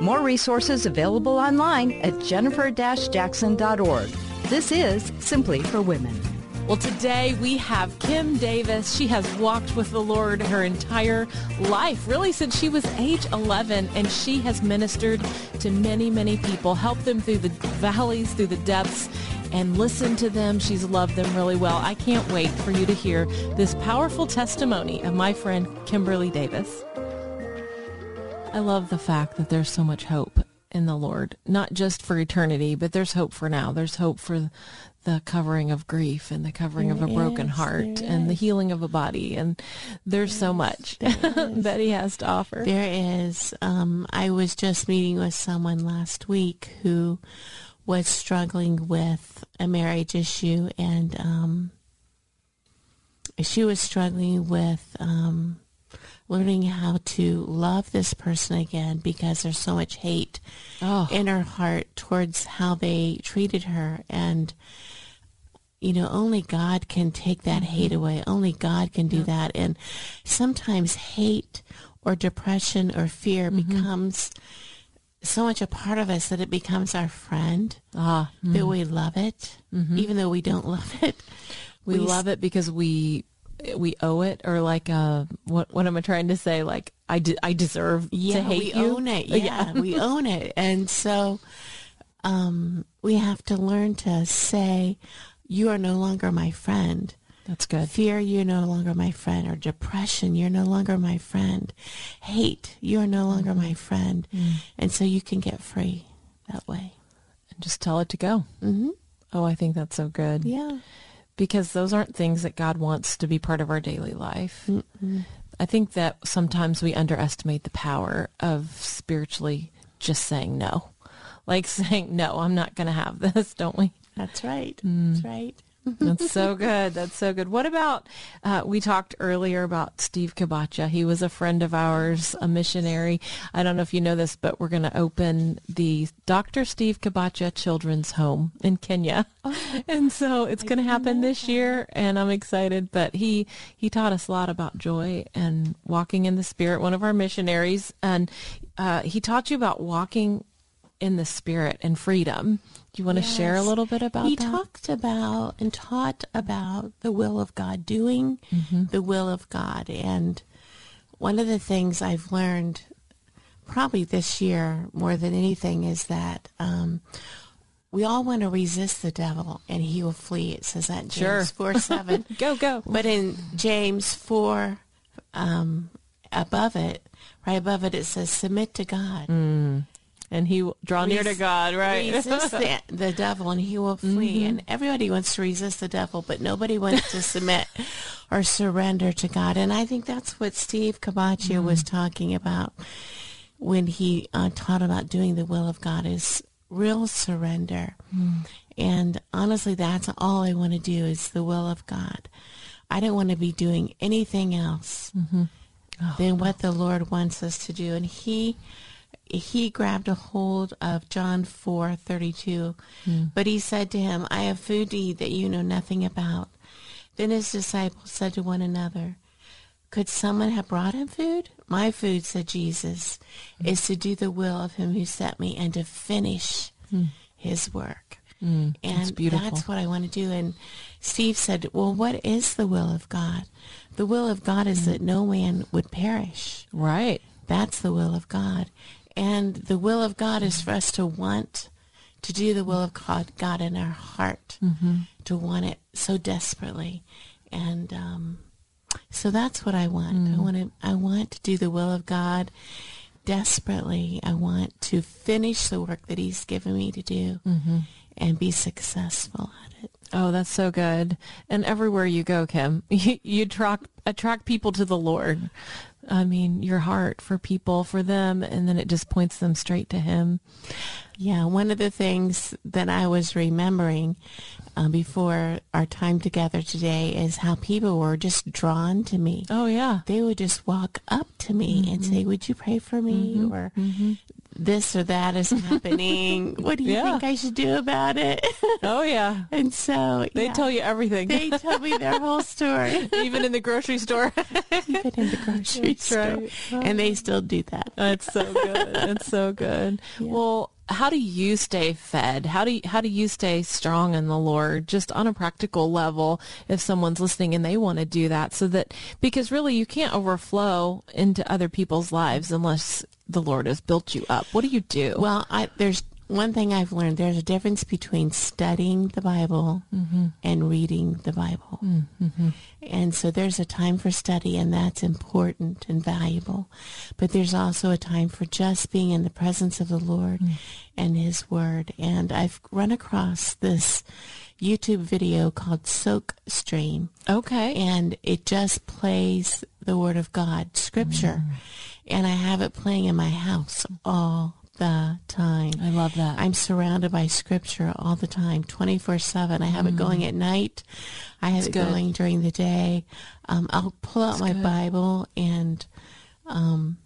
More resources available online at jennifer-jackson.org. This is Simply for Women. Well, today we have Kim Davis. She has walked with the Lord her entire life, really since she was age 11, and she has ministered to many, many people, helped them through the valleys, through the depths, and listened to them. She's loved them really well. I can't wait for you to hear this powerful testimony of my friend Kimberly Davis. I love the fact that there's so much hope in the Lord, not just for eternity, but there's hope for now. There's hope for the covering of grief and the covering there of a broken is, heart and the healing of a body. And there's so much that he has to offer. There is. Um, I was just meeting with someone last week who was struggling with a marriage issue and um, she was struggling with um, learning how to love this person again because there's so much hate oh. in her heart towards how they treated her and you know only god can take that mm-hmm. hate away only god can do that and sometimes hate or depression or fear mm-hmm. becomes so much a part of us that it becomes our friend ah, mm-hmm. that we love it mm-hmm. even though we don't love it we, we love it because we we owe it or like uh what what am I trying to say like I de- I deserve yeah, to hate we you. own it. Yeah, we own it. And so um we have to learn to say you are no longer my friend. That's good. Fear, you're no longer my friend. Or depression, you're no longer my friend. Hate, you are no longer mm-hmm. my friend. Mm. And so you can get free that way. And just tell it to go. Mm-hmm. Oh, I think that's so good. Yeah because those aren't things that God wants to be part of our daily life. Mm-mm. I think that sometimes we underestimate the power of spiritually just saying no. Like saying, no, I'm not going to have this, don't we? That's right. Mm. That's right. That's so good. That's so good. What about, uh, we talked earlier about Steve Kabacha. He was a friend of ours, a missionary. I don't know if you know this, but we're going to open the Dr. Steve Kabacha Children's Home in Kenya. Oh, and so it's going to happen this that. year and I'm excited, but he, he taught us a lot about joy and walking in the spirit, one of our missionaries. And, uh, he taught you about walking in the spirit and freedom. Do you want yes. to share a little bit about he that? He talked about and taught about the will of God, doing mm-hmm. the will of God. And one of the things I've learned probably this year more than anything is that um, we all want to resist the devil and he will flee. It says that in James sure. 4 7. go, go. But in James 4, um, above it, right above it, it says submit to God. Mm and he will draw near to God, right? Resist the, the devil and he will flee. Mm-hmm. And everybody wants to resist the devil, but nobody wants to submit or surrender to God. And I think that's what Steve Kabacha mm-hmm. was talking about when he uh, taught about doing the will of God is real surrender. Mm. And honestly, that's all I want to do is the will of God. I don't want to be doing anything else mm-hmm. oh, than what the Lord wants us to do. And he he grabbed a hold of John 4:32. Mm. But he said to him, "I have food to eat that you know nothing about." Then his disciples said to one another, "Could someone have brought him food?" "My food," said Jesus, mm. "is to do the will of him who sent me and to finish mm. his work." Hmm. and that's, that's what I want to do. And Steve said, "Well, what is the will of God?" The will of God is hmm. that no man would perish. Right. That's the will of God. And the will of God is for us to want to do the will of God, God in our heart, mm-hmm. to want it so desperately. And um, so that's what I want. Mm. I want to. I want to do the will of God desperately. I want to finish the work that He's given me to do mm-hmm. and be successful at it. Oh, that's so good. And everywhere you go, Kim, you, you attract attract people to the Lord I mean, your heart for people, for them, and then it just points them straight to Him. Yeah, one of the things that I was remembering uh, before our time together today is how people were just drawn to me. Oh, yeah. They would just walk up to me mm-hmm. and say, Would you pray for me? Mm-hmm. Or mm-hmm. This or that is happening. what do you yeah. think I should do about it? oh, yeah. and so they yeah, tell you everything. They tell me their whole story. Even in the grocery store. Even in the grocery That's store. Right. And they still do that. That's so good. That's so good. Yeah. Well, how do you stay fed? How do you, how do you stay strong in the Lord just on a practical level if someone's listening and they want to do that so that because really you can't overflow into other people's lives unless the Lord has built you up. What do you do? Well, I, there's one thing I've learned there's a difference between studying the Bible mm-hmm. and reading the Bible. Mm-hmm. And so there's a time for study, and that's important and valuable. But there's also a time for just being in the presence of the Lord mm. and His Word. And I've run across this YouTube video called Soak Stream. Okay. And it just plays the Word of God, Scripture. Mm. And I have it playing in my house all the time. I love that. I'm surrounded by scripture all the time, 24 7. I have mm. it going at night. I have That's it good. going during the day. Um, I'll pull out That's my good. Bible and, um,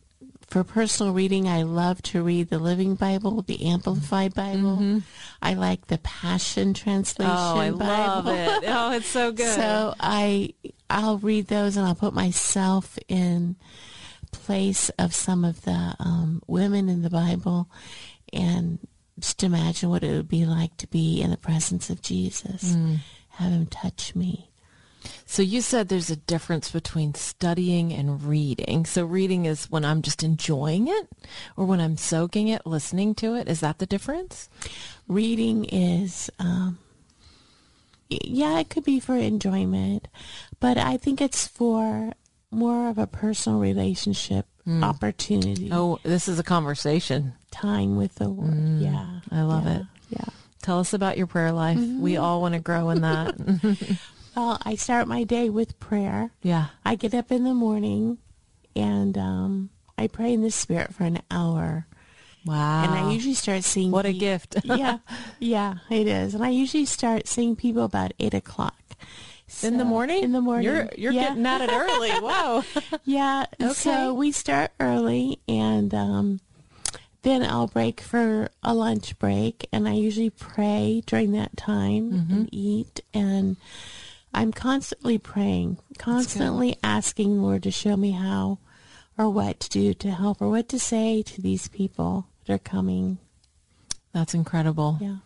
for personal reading, I love to read the Living Bible, the Amplified Bible. Mm-hmm. I like the Passion Translation. Oh, I Bible. love it. Oh, it's so good. so I I'll read those and I'll put myself in place of some of the um, women in the Bible and just imagine what it would be like to be in the presence of Jesus, mm. have him touch me. So you said there's a difference between studying and reading. So reading is when I'm just enjoying it or when I'm soaking it, listening to it. Is that the difference? Reading is, um, yeah, it could be for enjoyment, but I think it's for more of a personal relationship mm. opportunity. Oh, this is a conversation. Time with the Lord. Mm. Yeah. I love yeah. it. Yeah. Tell us about your prayer life. Mm-hmm. We all want to grow in that. well, I start my day with prayer. Yeah. I get up in the morning and um, I pray in the spirit for an hour. Wow. And I usually start seeing. What a gift. yeah. Yeah, it is. And I usually start seeing people about 8 o'clock. So, in the morning? In the morning. You're you're yeah. getting at it early. Wow. yeah. Okay. So we start early and um, then I'll break for a lunch break and I usually pray during that time mm-hmm. and eat and I'm constantly praying, constantly asking Lord to show me how or what to do to help or what to say to these people that are coming. That's incredible. Yeah.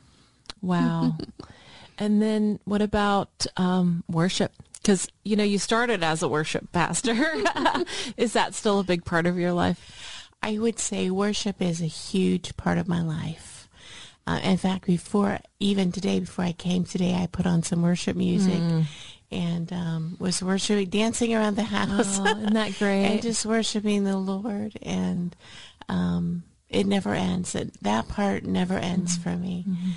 Wow. And then what about um, worship? Because, you know, you started as a worship pastor. is that still a big part of your life? I would say worship is a huge part of my life. Uh, in fact, before, even today, before I came today, I put on some worship music mm. and um, was worshiping, dancing around the house. Oh, isn't that great? and just worshiping the Lord. And um, it never ends. It, that part never ends mm for me. Mm-hmm.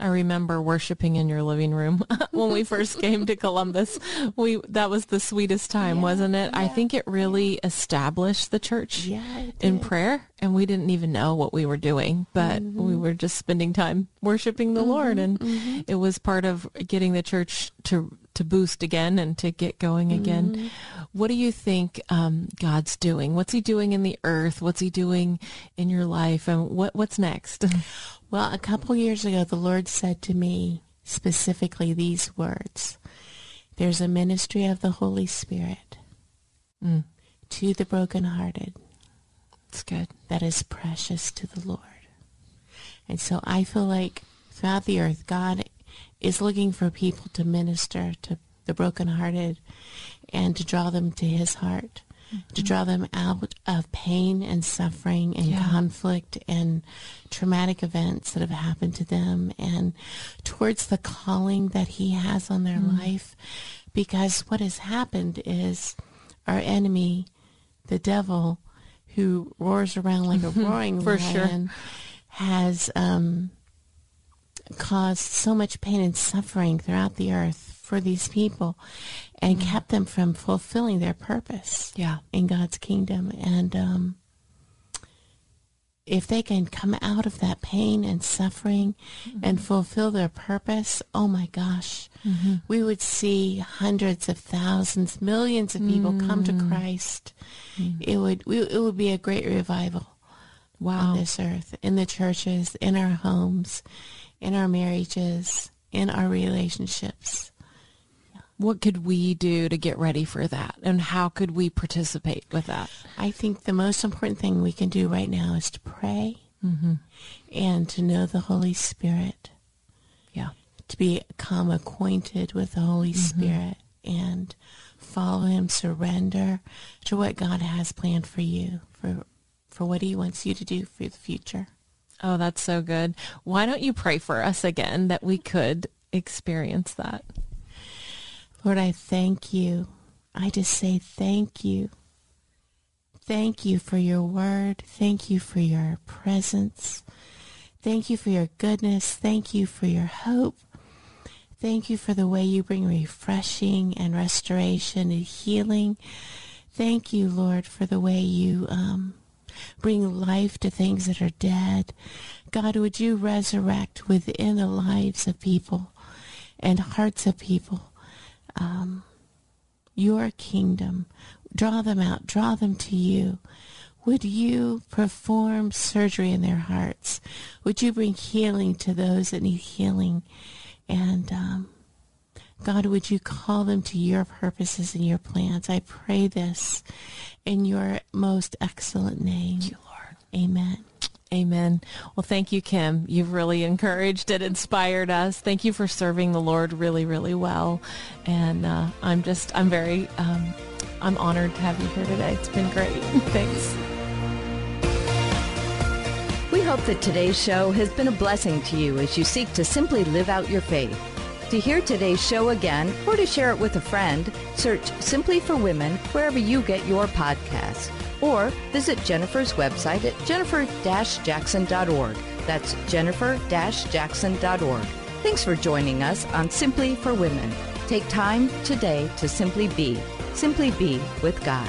I remember worshiping in your living room when we first came to Columbus. We that was the sweetest time, yeah, wasn't it? Yeah, I think it really yeah. established the church in prayer, and we didn't even know what we were doing, but mm-hmm. we were just spending time worshiping the mm-hmm, Lord, and mm-hmm. it was part of getting the church to to boost again and to get going again. Mm-hmm. What do you think um, God's doing? What's He doing in the earth? What's He doing in your life? And what what's next? Well, a couple years ago, the Lord said to me specifically these words There's a ministry of the Holy Spirit mm. to the brokenhearted. It's good. That is precious to the Lord. And so I feel like throughout the earth, God is looking for people to minister to the brokenhearted and to draw them to his heart mm-hmm. to draw them out of pain and suffering and yeah. conflict and traumatic events that have happened to them and towards the calling that he has on their mm. life. Because what has happened is our enemy, the devil, who roars around like a roaring For lion, sure. has um, caused so much pain and suffering throughout the earth for these people and mm-hmm. kept them from fulfilling their purpose yeah. in God's kingdom. And um, if they can come out of that pain and suffering mm-hmm. and fulfill their purpose, oh my gosh, mm-hmm. we would see hundreds of thousands, millions of people come to mm. Christ. Mm. It would we, it would be a great revival wow. on this earth, in the churches, in our homes, in our marriages, in our relationships. What could we do to get ready for that? And how could we participate with that? I think the most important thing we can do right now is to pray mm-hmm. and to know the Holy Spirit. Yeah. To become acquainted with the Holy mm-hmm. Spirit and follow Him, surrender to what God has planned for you, for, for what He wants you to do for the future. Oh, that's so good. Why don't you pray for us again that we could experience that? Lord, I thank you. I just say thank you. Thank you for your word. Thank you for your presence. Thank you for your goodness. Thank you for your hope. Thank you for the way you bring refreshing and restoration and healing. Thank you, Lord, for the way you um, bring life to things that are dead. God, would you resurrect within the lives of people and hearts of people um, your kingdom. Draw them out. Draw them to you. Would you perform surgery in their hearts? Would you bring healing to those that need healing? And um, God, would you call them to your purposes and your plans? I pray this in your most excellent name. You, Lord. Amen. Amen. Well, thank you, Kim. You've really encouraged and inspired us. Thank you for serving the Lord really, really well. And uh, I'm just, I'm very, um, I'm honored to have you here today. It's been great. Thanks. We hope that today's show has been a blessing to you as you seek to simply live out your faith. To hear today's show again or to share it with a friend, search Simply for Women wherever you get your podcasts or visit Jennifer's website at jennifer-jackson.org. That's jennifer-jackson.org. Thanks for joining us on Simply for Women. Take time today to simply be, simply be with God.